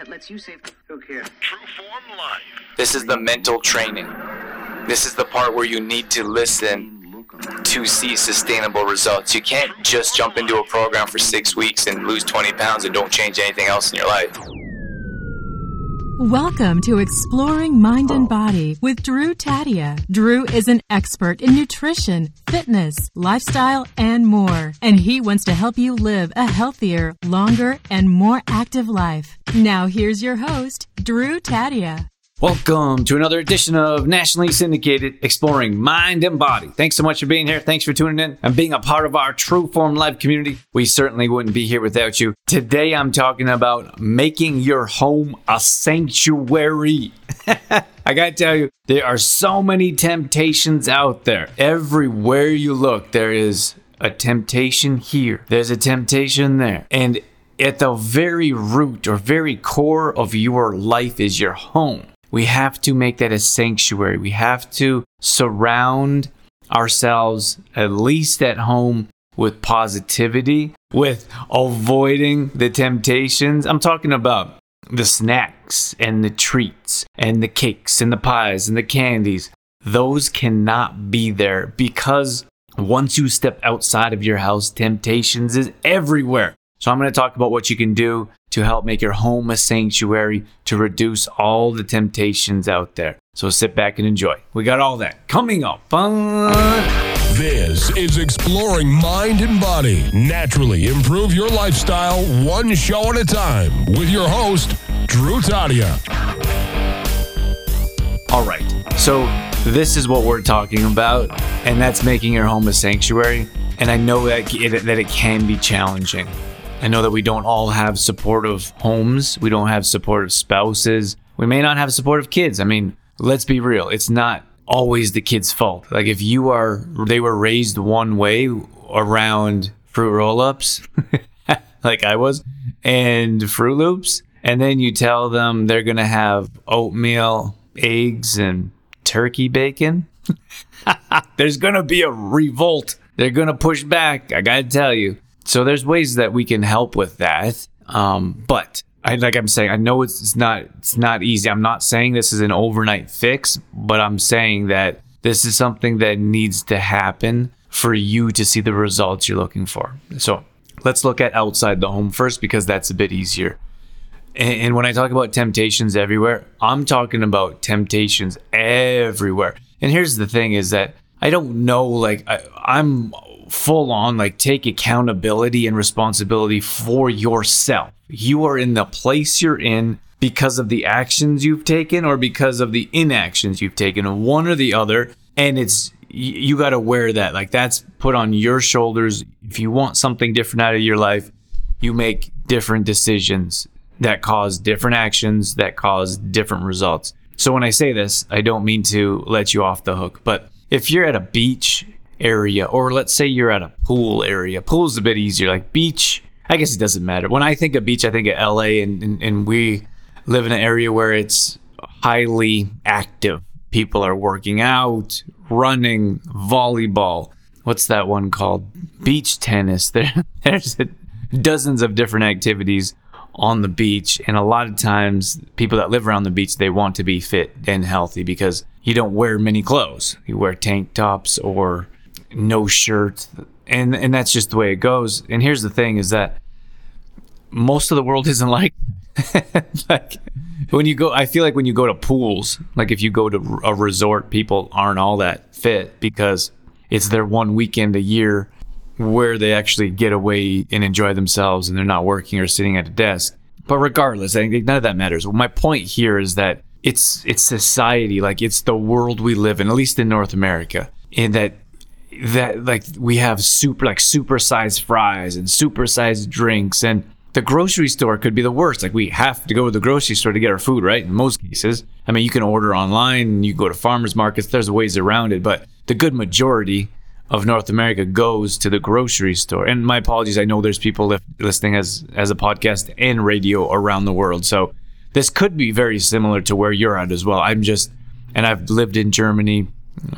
that lets you save. Who cares? Trueform Life. This is the mental training. This is the part where you need to listen to see sustainable results. You can't just jump into a program for six weeks and lose 20 pounds and don't change anything else in your life. Welcome to Exploring Mind and Body with Drew Tadia. Drew is an expert in nutrition, fitness, lifestyle, and more. And he wants to help you live a healthier, longer, and more active life. Now, here's your host, Drew Tadia. Welcome to another edition of Nationally Syndicated Exploring Mind and Body. Thanks so much for being here. Thanks for tuning in and being a part of our True Form Life community. We certainly wouldn't be here without you. Today I'm talking about making your home a sanctuary. I gotta tell you, there are so many temptations out there. Everywhere you look, there is a temptation here, there's a temptation there. And at the very root or very core of your life is your home we have to make that a sanctuary. We have to surround ourselves, at least at home, with positivity, with avoiding the temptations. I'm talking about the snacks and the treats and the cakes and the pies and the candies. Those cannot be there because once you step outside of your house, temptations is everywhere. So I'm going to talk about what you can do to help make your home a sanctuary to reduce all the temptations out there. So sit back and enjoy. We got all that coming up. This is Exploring Mind and Body. Naturally improve your lifestyle one show at a time with your host, Drew Tadia. All right. So this is what we're talking about, and that's making your home a sanctuary. And I know that it, that it can be challenging. I know that we don't all have supportive homes. We don't have supportive spouses. We may not have supportive kids. I mean, let's be real. It's not always the kid's fault. Like if you are, they were raised one way around fruit roll ups, like I was, and Fruit Loops, and then you tell them they're going to have oatmeal, eggs, and turkey bacon. There's going to be a revolt. They're going to push back. I got to tell you. So there's ways that we can help with that. Um, but I, like I'm saying, I know it's, it's not it's not easy. I'm not saying this is an overnight fix, but I'm saying that this is something that needs to happen for you to see the results you're looking for. So let's look at outside the home first because that's a bit easier. And, and when I talk about temptations everywhere, I'm talking about temptations everywhere. And here's the thing: is that I don't know, like I, I'm full on like take accountability and responsibility for yourself. You are in the place you're in because of the actions you've taken or because of the inactions you've taken, one or the other. And it's, you got to wear that. Like that's put on your shoulders. If you want something different out of your life, you make different decisions that cause different actions that cause different results. So when I say this, I don't mean to let you off the hook, but if you're at a beach area, or let's say you're at a pool area. Pool's a bit easier. Like beach, I guess it doesn't matter. When I think of beach, I think of LA, and, and, and we live in an area where it's highly active. People are working out, running, volleyball. What's that one called? Beach tennis. There, there's a, dozens of different activities on the beach, and a lot of times, people that live around the beach they want to be fit and healthy because you don't wear many clothes. You wear tank tops or no shirt, and and that's just the way it goes. And here's the thing: is that most of the world isn't like like when you go. I feel like when you go to pools, like if you go to a resort, people aren't all that fit because it's their one weekend a year where they actually get away and enjoy themselves, and they're not working or sitting at a desk. But regardless, I think none of that matters. My point here is that it's it's society, like it's the world we live in, at least in North America, in that that like we have super like super sized fries and super sized drinks and the grocery store could be the worst. Like we have to go to the grocery store to get our food, right? In most cases. I mean, you can order online, you go to farmers markets, there's ways around it, but the good majority of North America goes to the grocery store. And my apologies, I know there's people listening as as a podcast and radio around the world. So this could be very similar to where you're at as well. I'm just and I've lived in Germany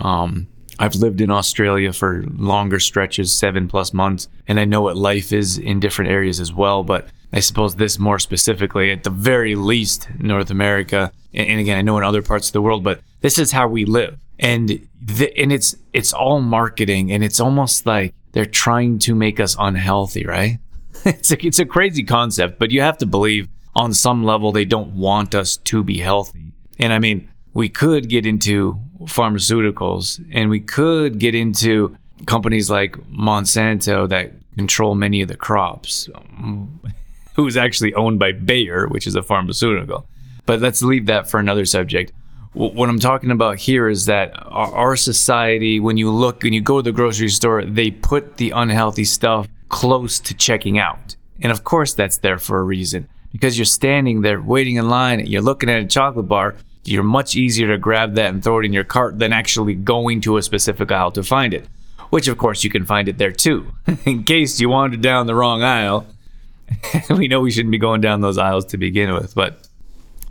um I've lived in Australia for longer stretches, seven plus months, and I know what life is in different areas as well. But I suppose this more specifically, at the very least, North America, and, again, I know in other parts of the world, but this is how we live, and the, and it's it's all marketing, and it's almost like they're trying to make us unhealthy, right? it's a, it's a crazy concept, but you have to believe on some level they don't want us to be healthy. And I mean, we could get into pharmaceuticals and we could get into companies like Monsanto that control many of the crops, who's actually owned by Bayer, which is a pharmaceutical. But let's leave that for another subject. What I'm talking about here is that our society, when you look, when you go to the grocery store, they put the unhealthy stuff close to checking out. And of course, that's there for a reason because you're standing there waiting in line and you're looking at a chocolate bar. You're much easier to grab that and throw it in your cart than actually going to a specific aisle to find it, which of course you can find it there too, in case you wandered down the wrong aisle. we know we shouldn't be going down those aisles to begin with, but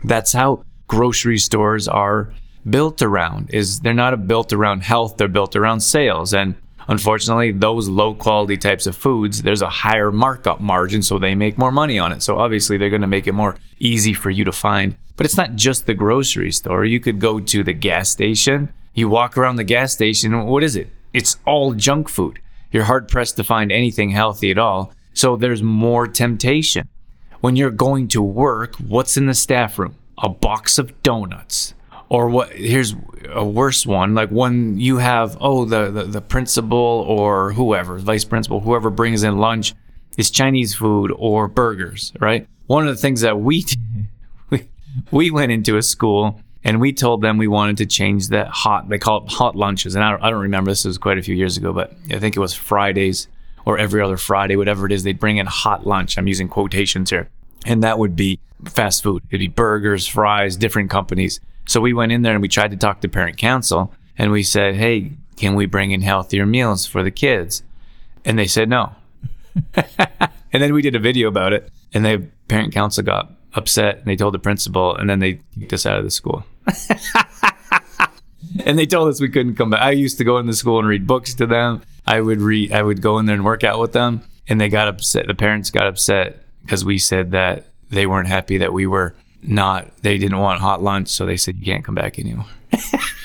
that's how grocery stores are built around is they're not built around health they're built around sales and Unfortunately, those low quality types of foods, there's a higher markup margin, so they make more money on it. So obviously, they're going to make it more easy for you to find. But it's not just the grocery store. You could go to the gas station. You walk around the gas station. What is it? It's all junk food. You're hard pressed to find anything healthy at all. So there's more temptation. When you're going to work, what's in the staff room? A box of donuts or what here's a worse one like when you have oh the, the, the principal or whoever vice principal whoever brings in lunch is chinese food or burgers right one of the things that we we, we went into a school and we told them we wanted to change that hot they call it hot lunches. And I don't, I don't remember this was quite a few years ago but i think it was fridays or every other friday whatever it is they'd bring in hot lunch. I'm using quotations here. And that would be fast food. It'd be burgers fries different companies. So we went in there and we tried to talk to parent council and we said, hey, can we bring in healthier meals for the kids? And they said no. and then we did a video about it and the parent council got upset and they told the principal and then they kicked us out of the school. and they told us we couldn't come back. I used to go in the school and read books to them. I would read I would go in there and work out with them and they got upset. The parents got upset because we said that they weren't happy that we were not they didn't want hot lunch, so they said you can't come back anymore.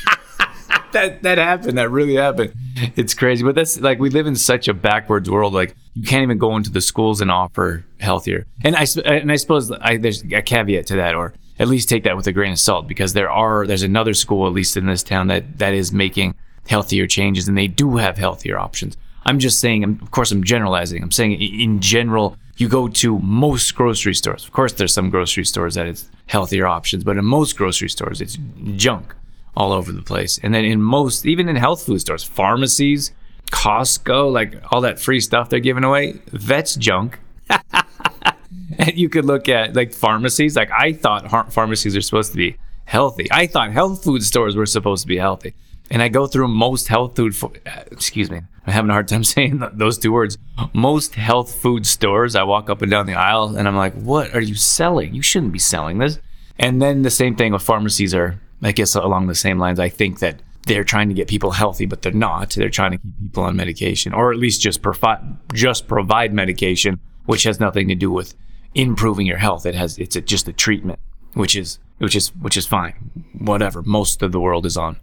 that that happened. That really happened. It's crazy, but that's like we live in such a backwards world. Like you can't even go into the schools and offer healthier. And I and I suppose I, there's a caveat to that, or at least take that with a grain of salt, because there are there's another school at least in this town that that is making healthier changes, and they do have healthier options. I'm just saying. Of course, I'm generalizing. I'm saying in general you go to most grocery stores. Of course, there's some grocery stores that it's healthier options, but in most grocery stores, it's junk all over the place. And then in most, even in health food stores, pharmacies, Costco, like all that free stuff they're giving away, that's junk. and you could look at like pharmacies. Like I thought pharmacies are supposed to be healthy. I thought health food stores were supposed to be healthy. And I go through most health food, fo- uh, excuse me, I'm having a hard time saying those two words. Most health food stores, I walk up and down the aisle and I'm like, what are you selling? You shouldn't be selling this. And then the same thing with pharmacies are, I guess, along the same lines. I think that they're trying to get people healthy, but they're not. They're trying to keep people on medication, or at least just provide just provide medication, which has nothing to do with improving your health. It has it's a, just a treatment, which is which is which is fine. Whatever. Most of the world is on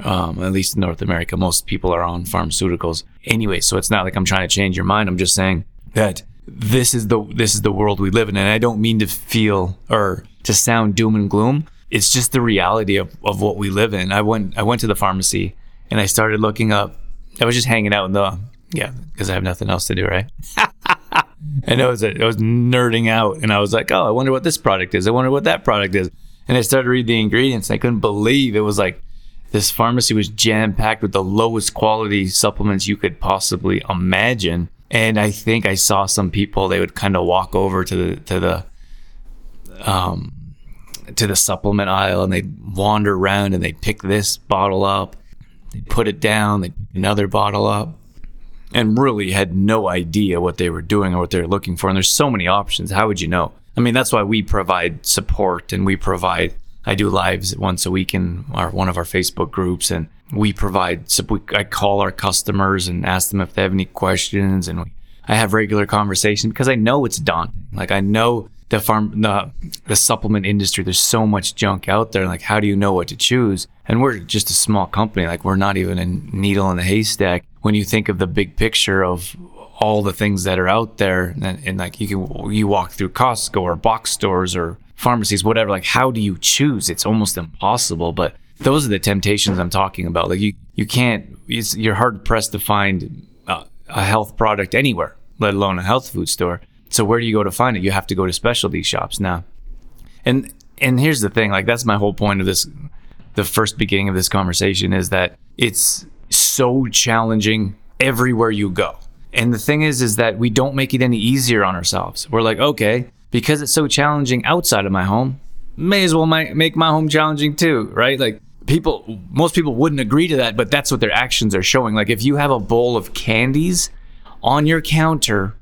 um, at least in North America, most people are on pharmaceuticals anyway. So it's not like I'm trying to change your mind. I'm just saying that this is the this is the world we live in, and I don't mean to feel or to sound doom and gloom. It's just the reality of, of what we live in. I went I went to the pharmacy and I started looking up. I was just hanging out in the yeah because I have nothing else to do, right? and I was I was nerding out, and I was like, oh, I wonder what this product is. I wonder what that product is. And I started to read the ingredients. And I couldn't believe it was like this pharmacy was jam packed with the lowest quality supplements you could possibly imagine. And I think I saw some people they would kind of walk over to the to the um to the supplement aisle and they'd wander around and they'd pick this bottle up, they'd put it down, they'd pick another bottle up, and really had no idea what they were doing or what they were looking for. And there's so many options. How would you know? I mean, that's why we provide support and we provide I do lives once a week in our one of our Facebook groups, and we provide. I call our customers and ask them if they have any questions, and we, I have regular conversation because I know it's daunting. Like I know the farm the the supplement industry there's so much junk out there. Like how do you know what to choose? And we're just a small company. Like we're not even a needle in a haystack. When you think of the big picture of all the things that are out there and, and like you can you walk through Costco or box stores or pharmacies whatever like how do you choose? It's almost impossible but those are the temptations I'm talking about. Like you you can't you're hard pressed to find a, a health product anywhere let alone a health food store so where do you go to find it? You have to go to specialty shops now. And and here's the thing, like that's my whole point of this the first beginning of this conversation is that it's so challenging everywhere you go. And the thing is is that we don't make it any easier on ourselves. We're like, okay, because it's so challenging outside of my home, may as well make my home challenging too, right? Like people most people wouldn't agree to that, but that's what their actions are showing. Like if you have a bowl of candies on your counter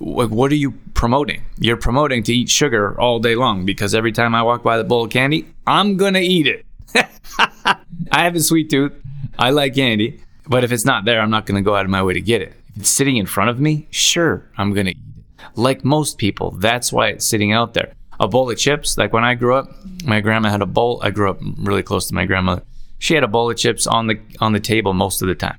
like what are you promoting? You're promoting to eat sugar all day long because every time I walk by the bowl of candy, I'm gonna eat it. I have a sweet tooth. I like candy, but if it's not there, I'm not gonna go out of my way to get it. If it's sitting in front of me, sure, I'm gonna eat it. Like most people, that's why it's sitting out there. A bowl of chips, like when I grew up, my grandma had a bowl. I grew up really close to my grandmother. She had a bowl of chips on the on the table most of the time.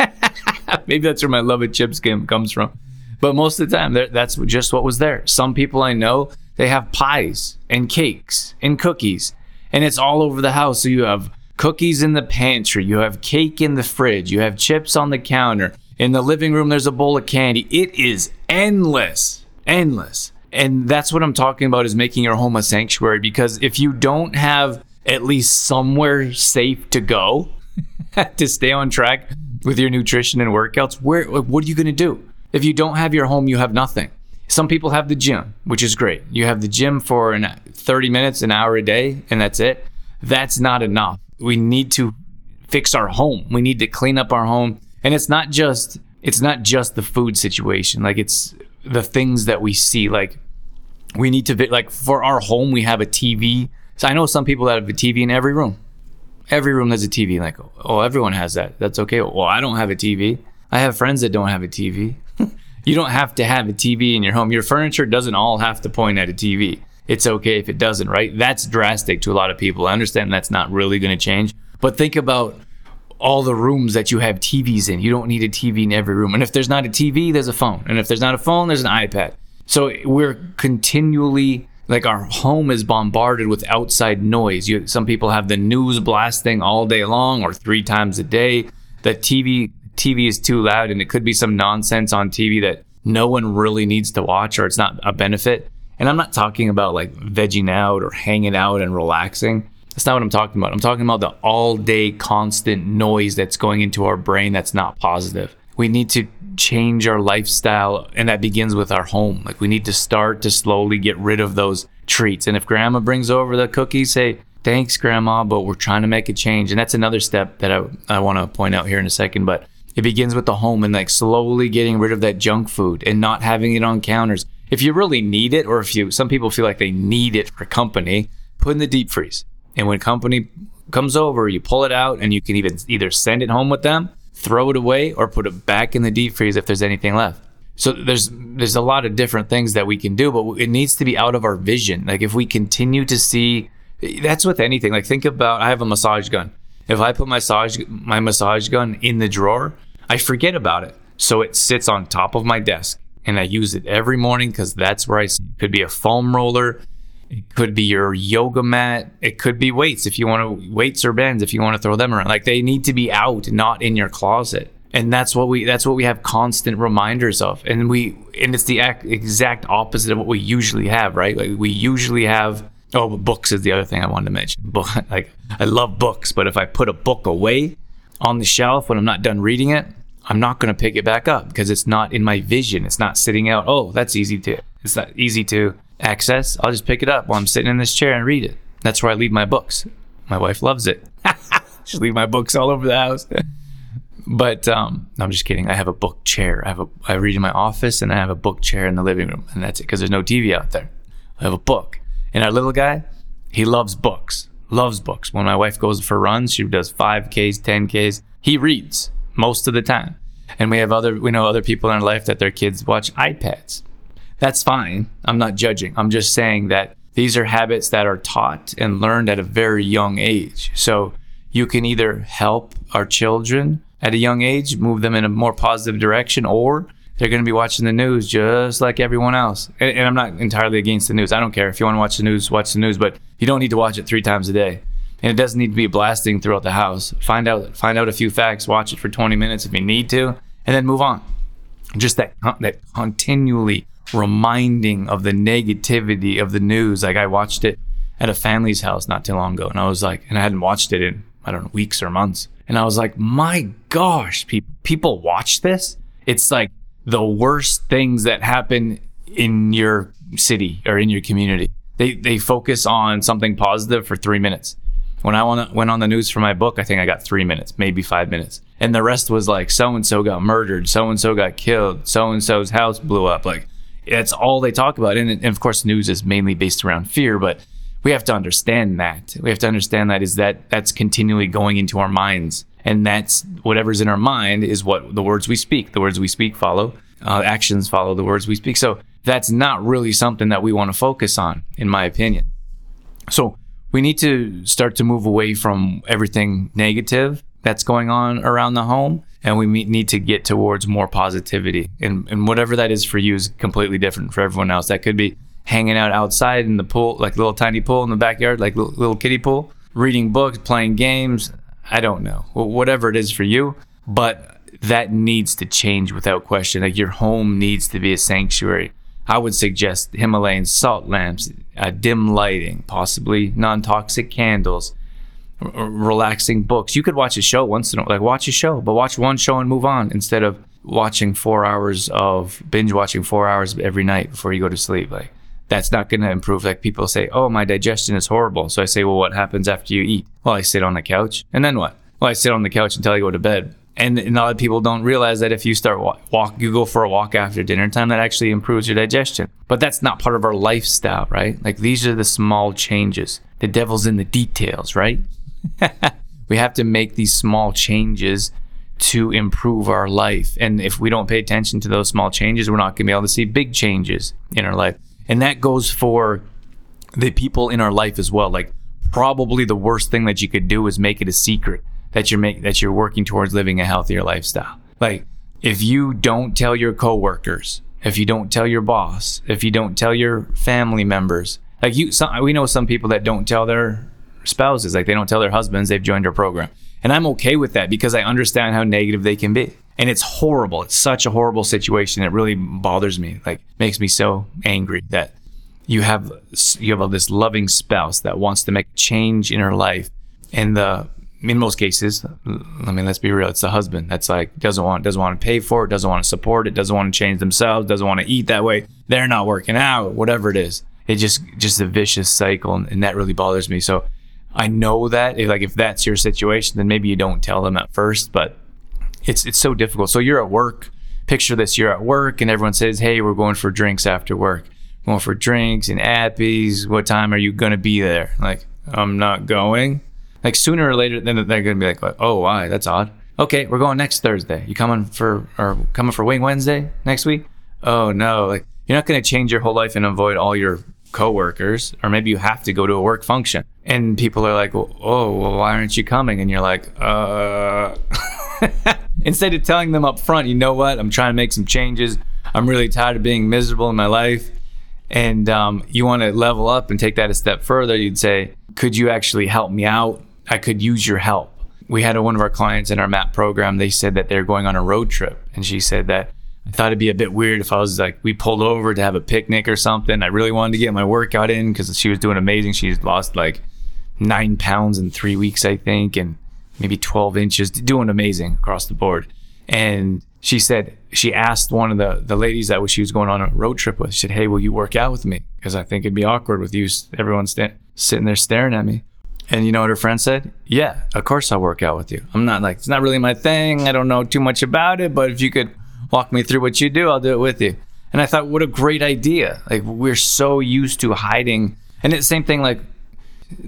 Maybe that's where my love of chips comes from but most of the time, that's just what was there. Some people I know, they have pies and cakes and cookies, and it's all over the house. So you have cookies in the pantry, you have cake in the fridge, you have chips on the counter. In the living room, there's a bowl of candy. It is endless, endless. And that's what I'm talking about is making your home a sanctuary because if you don't have at least somewhere safe to go to stay on track with your nutrition and workouts, where what are you going to do? If you don't have your home, you have nothing. Some people have the gym, which is great. You have the gym for an 30 minutes, an hour a day, and that's it. That's not enough. We need to fix our home. We need to clean up our home. And it's not just it's not just the food situation. Like it's the things that we see like we need to like for our home we have a TV. So I know some people that have a TV in every room. Every room has a TV. Like, oh, everyone has that. That's okay. Well, I don't have a TV. I have friends that don't have a TV. You don't have to have a TV in your home. Your furniture doesn't all have to point at a TV. It's okay if it doesn't, right? That's drastic to a lot of people. I understand that's not really going to change, but think about all the rooms that you have TVs in. You don't need a TV in every room. And if there's not a TV, there's a phone. And if there's not a phone, there's an iPad. So we're continually like our home is bombarded with outside noise. You, some people have the news blasting all day long or three times a day. The TV TV is too loud and it could be some nonsense on TV that no one really needs to watch or it's not a benefit. And I'm not talking about like vegging out or hanging out and relaxing. That's not what I'm talking about. I'm talking about the all day constant noise that's going into our brain that's not positive. We need to change our lifestyle, and that begins with our home. Like we need to start to slowly get rid of those treats. And if grandma brings over the cookies, say, Thanks, grandma, but we're trying to make a change. And that's another step that I, I want to point out here in a second. But it begins with the home and like slowly getting rid of that junk food and not having it on counters. If you really need it, or if you, some people feel like they need it for company, put in the deep freeze. And when company comes over, you pull it out and you can even either send it home with them, throw it away, or put it back in the deep freeze if there's anything left. So there's there's a lot of different things that we can do, but it needs to be out of our vision. Like if we continue to see, that's with anything. Like think about, I have a massage gun. If I put my massage my massage gun in the drawer, I forget about it. So it sits on top of my desk and I use it every morning because that's where I could be a foam roller, it could be your yoga mat, it could be weights if you want to weights or bands if you want to throw them around. Like they need to be out, not in your closet. And that's what we that's what we have constant reminders of. And we and it's the exact opposite of what we usually have, right? Like we usually have Oh, books is the other thing I wanted to mention. Book, like I love books, but if I put a book away on the shelf when I'm not done reading it, I'm not going to pick it back up because it's not in my vision. It's not sitting out. Oh, that's easy to. It's not easy to access. I'll just pick it up while I'm sitting in this chair and read it. That's where I leave my books. My wife loves it. she leave my books all over the house. but um, I'm just kidding. I have a book chair. I have a I read in my office and I have a book chair in the living room, and that's it because there's no TV out there. I have a book. And our little guy, he loves books, loves books. When my wife goes for runs, she does 5Ks, 10Ks. He reads most of the time. And we have other, we know other people in our life that their kids watch iPads. That's fine. I'm not judging. I'm just saying that these are habits that are taught and learned at a very young age. So you can either help our children at a young age, move them in a more positive direction, or they're going to be watching the news just like everyone else. And, and, I'm not entirely against the news. I don't care. If you want to watch the news, watch the news, but you don't need to watch it three times a day. And it doesn't need to be blasting throughout the house. Find out find out a few facts, watch it for 20 minutes if you need to, and then move on. Just that that continually reminding of the negativity of the news. Like I watched it at a family's house not too long ago, and I was like, and I hadn't watched it in I don't know weeks or months, and I was like, my gosh, people people watch this. It's like the worst things that happen in your city or in your community. They they focus on something positive for three minutes. When I went on the news for my book, I think I got three minutes, maybe five minutes, and the rest was like so and so got murdered, so and so got killed, so and so's house blew up. Like that's all they talk about, and, and of course, news is mainly based around fear, but we have to understand that. We have to understand that is that that's continually going into our minds and that's whatever's in our mind is what the words we speak. The words we speak follow uh, actions follow the words we speak. So that's not really something that we want to focus on in my opinion. So we need to start to move away from everything negative that's going on around the home and we need to get towards more positivity. And, and whatever that is for you is completely different for everyone else. That could be hanging out outside in the pool like a little tiny pool in the backyard like little, little kiddie pool reading books playing games I don't know, whatever it is for you, but that needs to change without question. Like your home needs to be a sanctuary. I would suggest Himalayan salt lamps, uh, dim lighting, possibly non-toxic candles, r- relaxing books. You could watch a show once in a like watch a show, but watch one show and move on instead of watching four hours of binge watching four hours every night before you go to sleep. Like that's not going to improve. Like people say, oh, my digestion is horrible. So I say, well, what happens after you eat? Well, I sit on the couch. And then what? Well, I sit on the couch until I go to bed. And, and a lot of people don't realize that if you start walk, walk, you go for a walk after dinner time, that actually improves your digestion. But that's not part of our lifestyle, right? Like these are the small changes. The devil's in the details, right? we have to make these small changes to improve our life. And if we don't pay attention to those small changes, we're not going to be able to see big changes in our life. And that goes for the people in our life as well. Like probably the worst thing that you could do is make it a secret that you're make, that you're working towards living a healthier lifestyle. Like if you don't tell your coworkers, if you don't tell your boss, if you don't tell your family members, like you, some, we know some people that don't tell their spouses, like they don't tell their husbands they've joined our program. And I'm okay with that because I understand how negative they can be and it's horrible. It's such a horrible situation. It really bothers me. Like makes me so angry that you have you have this loving spouse that wants to make change in her life, and the in most cases, I mean, let's be real, it's the husband that's like doesn't want doesn't want to pay for it, doesn't want to support it, doesn't want to change themselves, doesn't want to eat that way. They're not working out, whatever it is. It just just a vicious cycle, and, and that really bothers me. So I know that if, like if that's your situation, then maybe you don't tell them at first, but it's it's so difficult. So you're at work. Picture this: you're at work, and everyone says, "Hey, we're going for drinks after work. Going for drinks and appies. What time are you gonna be there?" Like, I'm not going. Like sooner or later, then they're gonna be like, "Oh, why? That's odd." Okay, we're going next Thursday. You coming for or coming for Wing Wednesday next week? Oh no! Like you're not gonna change your whole life and avoid all your coworkers, or maybe you have to go to a work function, and people are like, "Oh, well, why aren't you coming?" And you're like, "Uh." Instead of telling them up front, you know what, I'm trying to make some changes. I'm really tired of being miserable in my life. And um, you want to level up and take that a step further, you'd say, Could you actually help me out? I could use your help. We had a, one of our clients in our MAP program, they said that they're going on a road trip. And she said that I thought it'd be a bit weird if I was like, we pulled over to have a picnic or something. I really wanted to get my workout in because she was doing amazing. She's lost like nine pounds in three weeks, I think. And maybe 12 inches, doing amazing across the board. And she said, she asked one of the, the ladies that she was going on a road trip with, she said, Hey, will you work out with me? Because I think it'd be awkward with you, everyone sta- sitting there staring at me. And you know what her friend said? Yeah, of course I'll work out with you. I'm not like, it's not really my thing. I don't know too much about it, but if you could walk me through what you do, I'll do it with you. And I thought, what a great idea. Like, we're so used to hiding. And it's the same thing, like,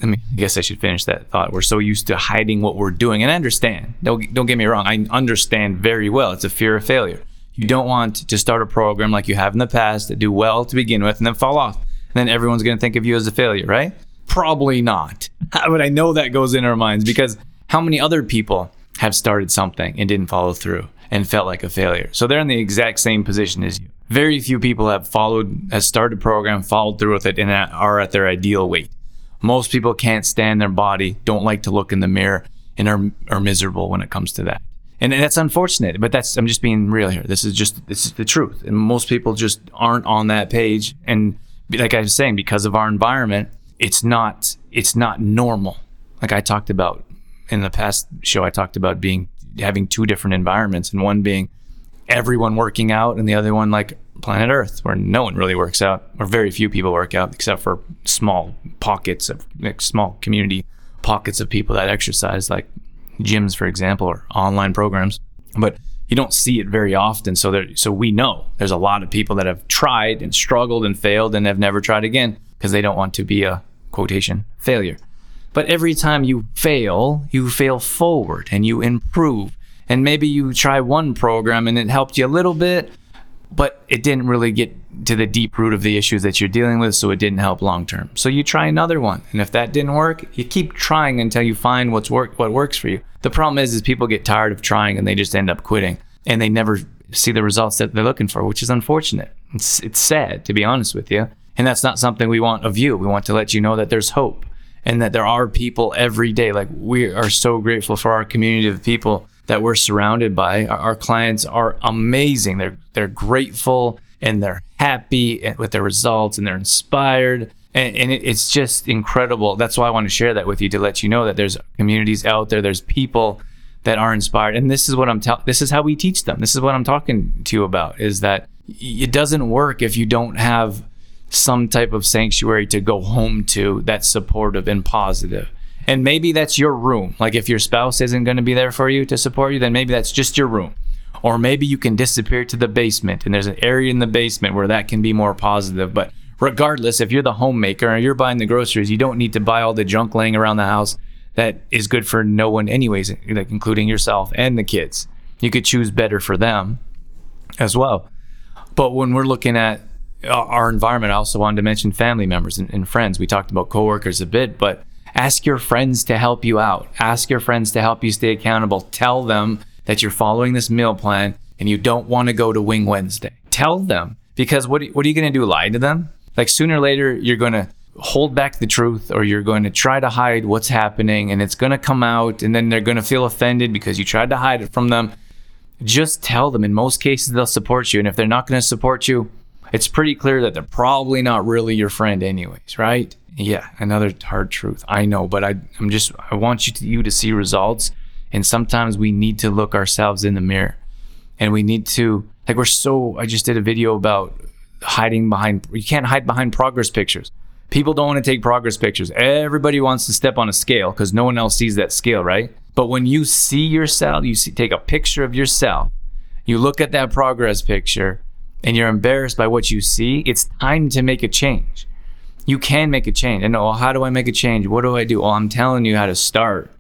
I mean, I guess I should finish that thought. We're so used to hiding what we're doing, and I understand. Don't don't get me wrong. I understand very well. It's a fear of failure. You don't want to start a program like you have in the past do well to begin with and then fall off. And then everyone's going to think of you as a failure, right? Probably not. but I know that goes in our minds because how many other people have started something and didn't follow through and felt like a failure? So they're in the exact same position as you. Very few people have followed, has started a program, followed through with it, and are at their ideal weight. Most people can't stand their body, don't like to look in the mirror, and are, are miserable when it comes to that and that's unfortunate. But that's I'm just being real here. This is just this is the truth, and most people just aren't on that page. And like I was saying, because of our environment, it's not it's not normal. Like I talked about in the past show, I talked about being having two different environments, and one being everyone working out, and the other one like planet Earth, where no one really works out, or very few people work out, except for small pockets of like small community pockets of people that exercise, like gyms, for example, or online programs. But you don't see it very often. So there, so we know there's a lot of people that have tried and struggled and failed and have never tried again because they don't want to be a quotation failure. But every time you fail, you fail forward and you improve. And maybe you try one program and it helped you a little bit, but it didn't really get to the deep root of the issues that you're dealing with, so it didn't help long term. So you try another one, and if that didn't work, you keep trying until you find what's work what works for you. The problem is, is people get tired of trying and they just end up quitting, and they never see the results that they're looking for, which is unfortunate. It's it's sad to be honest with you, and that's not something we want of you. We want to let you know that there's hope and that there are people every day. Like we are so grateful for our community of people that we're surrounded by. Our, clients are amazing. They're they're grateful and they're happy with their results and they're inspired. And, and it, it's just incredible. That's why I want to share that with you to let you know that there's communities out there, there's people that are inspired. And this is what I'm telling, this is how we teach them. This is what I'm talking to you about is that it doesn't work if you don't have some type of sanctuary to go home to that's supportive and positive. And maybe that's your room. Like if your spouse isn't going to be there for you to support you, then maybe that's just your room. Or maybe you can disappear to the basement and there's an area in the basement where that can be more positive. But regardless, if you're the homemaker or you're buying the groceries, you don't need to buy all the junk laying around the house that is good for no one, anyways, like including yourself and the kids. You could choose better for them as well. But when we're looking at uh, our environment, I also wanted to mention family members and, and friends. We talked about coworkers a bit, but ask your friends to help you out. Ask your friends to help you stay accountable. Tell them that you're following this meal plan and you don't want to go to Wing Wednesday. Tell them because what, what are you going to do? Lie to them? Like sooner or later, you're going to hold back the truth or you're going to try to hide what's happening and it's going to come out and then they're going to feel offended because you tried to hide it from them. Just tell them. In most cases, they'll support you. And if they're not going to support you, it's pretty clear that they're probably not really your friend, anyways, right? Yeah, another hard truth. I know, but I, I'm just, I want you to, you to see results and sometimes we need to look ourselves in the mirror and we need to, like, we're so, I just did a video about hiding behind, you can't hide behind progress pictures. People don't want to take progress pictures. Everybody wants to step on a scale because no one else sees that scale, right? But when you see yourself, you see, take a picture of yourself, you look at that progress picture, and you're embarrassed by what you see, it's time to make a change. You can make a change. And oh, how do I make a change? What do I do? Well, I'm telling you how to start.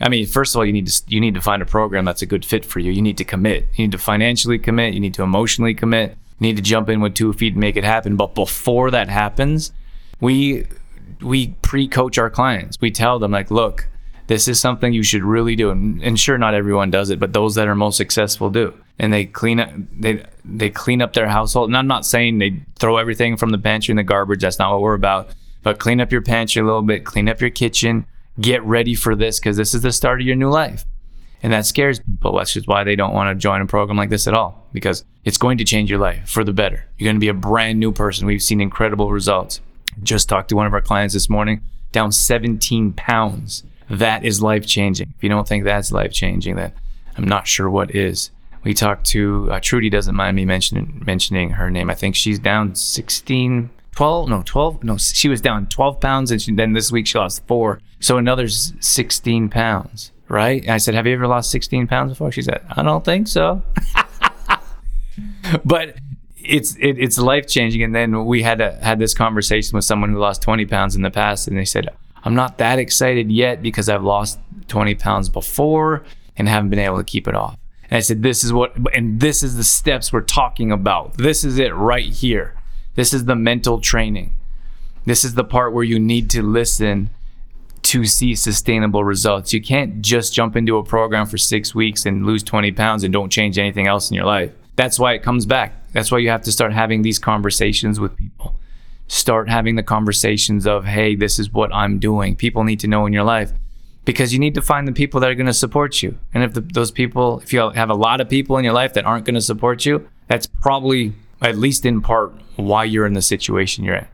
I mean, first of all, you need to you need to find a program that's a good fit for you. You need to commit. You need to financially commit. You need to emotionally commit. You need to jump in with two feet and make it happen. But before that happens, we we pre-coach our clients. We tell them like, look, this is something you should really do. And, and sure, not everyone does it, but those that are most successful do. And they clean up they they clean up their household. And I'm not saying they throw everything from the pantry in the garbage. That's not what we're about. But clean up your pantry a little bit. Clean up your kitchen get ready for this because this is the start of your new life. And that scares people, which is why they don't want to join a program like this at all, because it's going to change your life for the better. You're going to be a brand new person. We've seen incredible results. Just talked to one of our clients this morning, down 17 pounds. That is life changing. If you don't think that's life changing, then I'm not sure what is. We talked to uh, Trudy, doesn't mind me mentioning mentioning her name. I think she's down 16 12 no 12 no she was down 12 pounds and she, then this week she lost four. So another 16 pounds right? And i said have you ever lost 16 pounds before? She said i don't think so. But it's it, it's life changing and then we had a, had this conversation with someone who lost 20 pounds in the past and they said I'm not that excited yet because I've lost 20 pounds before and haven't been able to keep it off. And I said, This is what, and this is the steps we're talking about. This is it right here. This is the mental training. This is the part where you need to listen to see sustainable results. You can't just jump into a program for six weeks and lose 20 pounds and don't change anything else in your life. That's why it comes back. That's why you have to start having these conversations with people. Start having the conversations of, hey, this is what I'm doing. People need to know in your life because you need to find the people that are going to support you. And if the, those people, if you have a lot of people in your life that aren't going to support you, that's probably, at least in part, why you're in the situation you're in.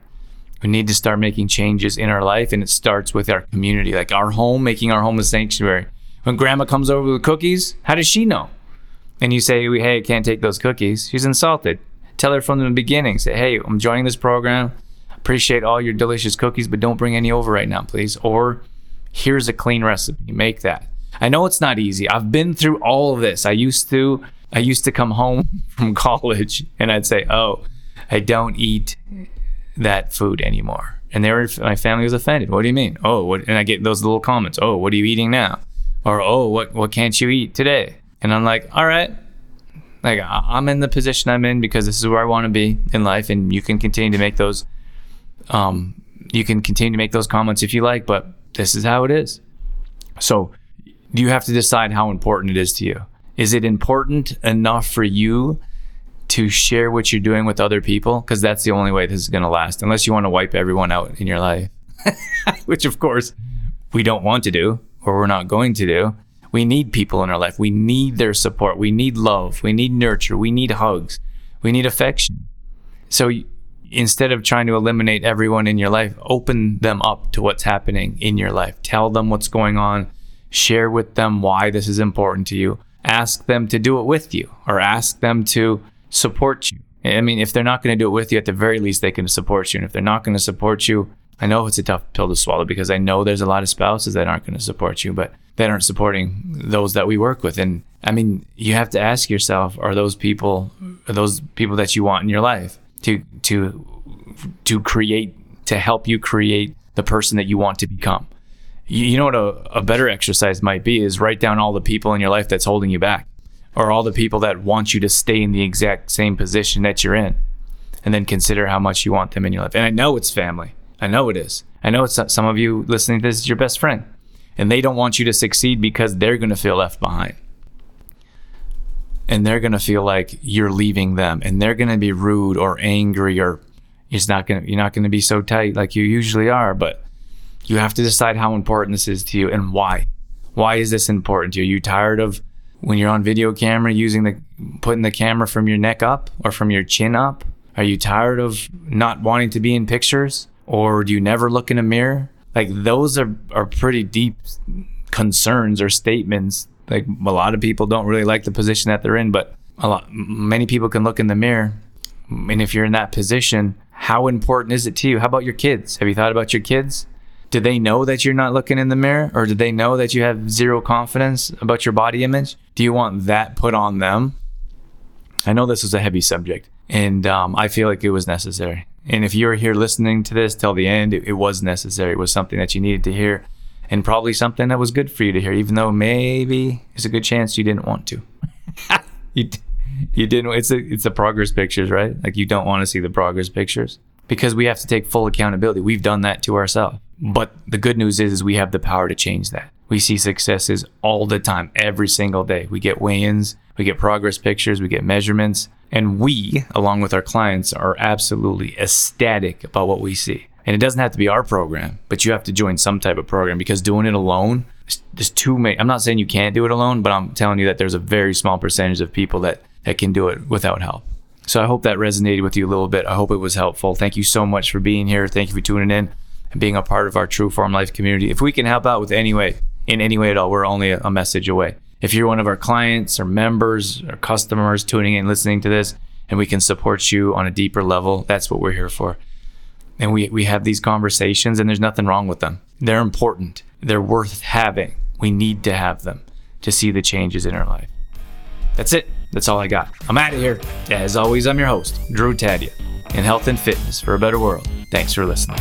We need to start making changes in our life, and it starts with our community, like our home, making our home a sanctuary. When grandma comes over with cookies, how does she know? And you say, hey, I can't take those cookies. She's insulted. Tell her from the beginning. Say, hey, I'm joining this program. Appreciate all your delicious cookies, but don't bring any over right now, please. Or here's a clean recipe. Make that. I know it's not easy. I've been through all of this. I used to I used to come home from college and I'd say, "Oh, I don't eat that food anymore. And my family was offended. What do you mean? Oh, what? And I get those little comments. Oh, what are you eating now? Or oh, what what can't you eat today? And I'm like, all right, like I'm in the position I'm in because this is where I want to be in life, and you can continue to make those, um, you can continue to make those comments if you like, but this is how it is. So you have to decide how important it is to you. Is it important enough for you to share what you're doing with other people? Because that's the only way this is going to last unless you want to wipe everyone out in your life which of course we don't want to do or we're not going to do. We need people in our life. We need their support. We need love. We need nurture. We need hugs. We need affection. So instead of trying to eliminate everyone in your life open them up to what's happening in your life tell them what's going on share with them why this is important to you ask them to do it with you or ask them to support you. I mean, if they're not going to do it with you, at the very least, they can support you. And if they're not going to support you, I know it's a tough pill to swallow because I know there's a lot of spouses that aren't going to support you, but they aren't supporting those that we work with. And I mean, you have to ask yourself: Are those people, are those people that you want in your life to to to create to help you create the person that you want to become? You, you know what a, a better exercise might be is write down all the people in your life that's holding you back or all the people that want you to stay in the exact same position that you're in and then consider how much you want them in your life. And i know it's family. I know it is. I know it's uh, some of you listening to this is your best friend and they don't want you to succeed because they're going to feel left behind and they're going to feel like you're leaving them and they're going to be rude or angry or it's not going to you're not going to be so tight like you usually are but you have to decide how important this is to you and why why is this important to you are you tired of when you're on video camera using the putting the camera from your neck up or from your chin up? Are you tired of not wanting to be in pictures or do you never look in a mirror? Like those are are pretty deep concerns or statements. Like a lot of people don't really like the position that they're in, but a lot many people can look in the mirror and if you're in that position, how important is it to you? How about your kids? Have you thought about your kids? do they know that you're not looking in the mirror or do they know that you have zero confidence about your body image do you want that put on them i know this is a heavy subject and um, i feel like it was necessary and if you're here listening to this till the end it, it was necessary it was something that you needed to hear and probably something that was good for you to hear even though maybe it's a good chance you didn't want to you, you didn't it's a, it's the progress pictures right like you don't want to see the progress pictures because we have to take full accountability we've done that to ourselves but the good news is, is we have the power to change that. We see successes all the time, every single day. We get weigh ins, we get progress pictures, we get measurements. And we, along with our clients, are absolutely ecstatic about what we see. And it doesn't have to be our program, but you have to join some type of program because doing it alone, there's too many. I'm not saying you can't do it alone, but I'm telling you that there's a very small percentage of people that, that can do it without help. So I hope that resonated with you a little bit. I hope it was helpful. Thank you so much for being here. Thank you for tuning in and being a part of our True Form Life community. If we can help out with any way, in any way at all, we're only a message away. If you're one of our clients or members or customers tuning in, listening to this, and we can support you on a deeper level, that's what we're here for. And we, we have these conversations, and there's nothing wrong with them. They're important, they're worth having. We need to have them to see the changes in our life. That's it. That's all I got. I'm out of here. As always, I'm your host, Drew Tadia, in health and fitness for a better world. Thanks for listening.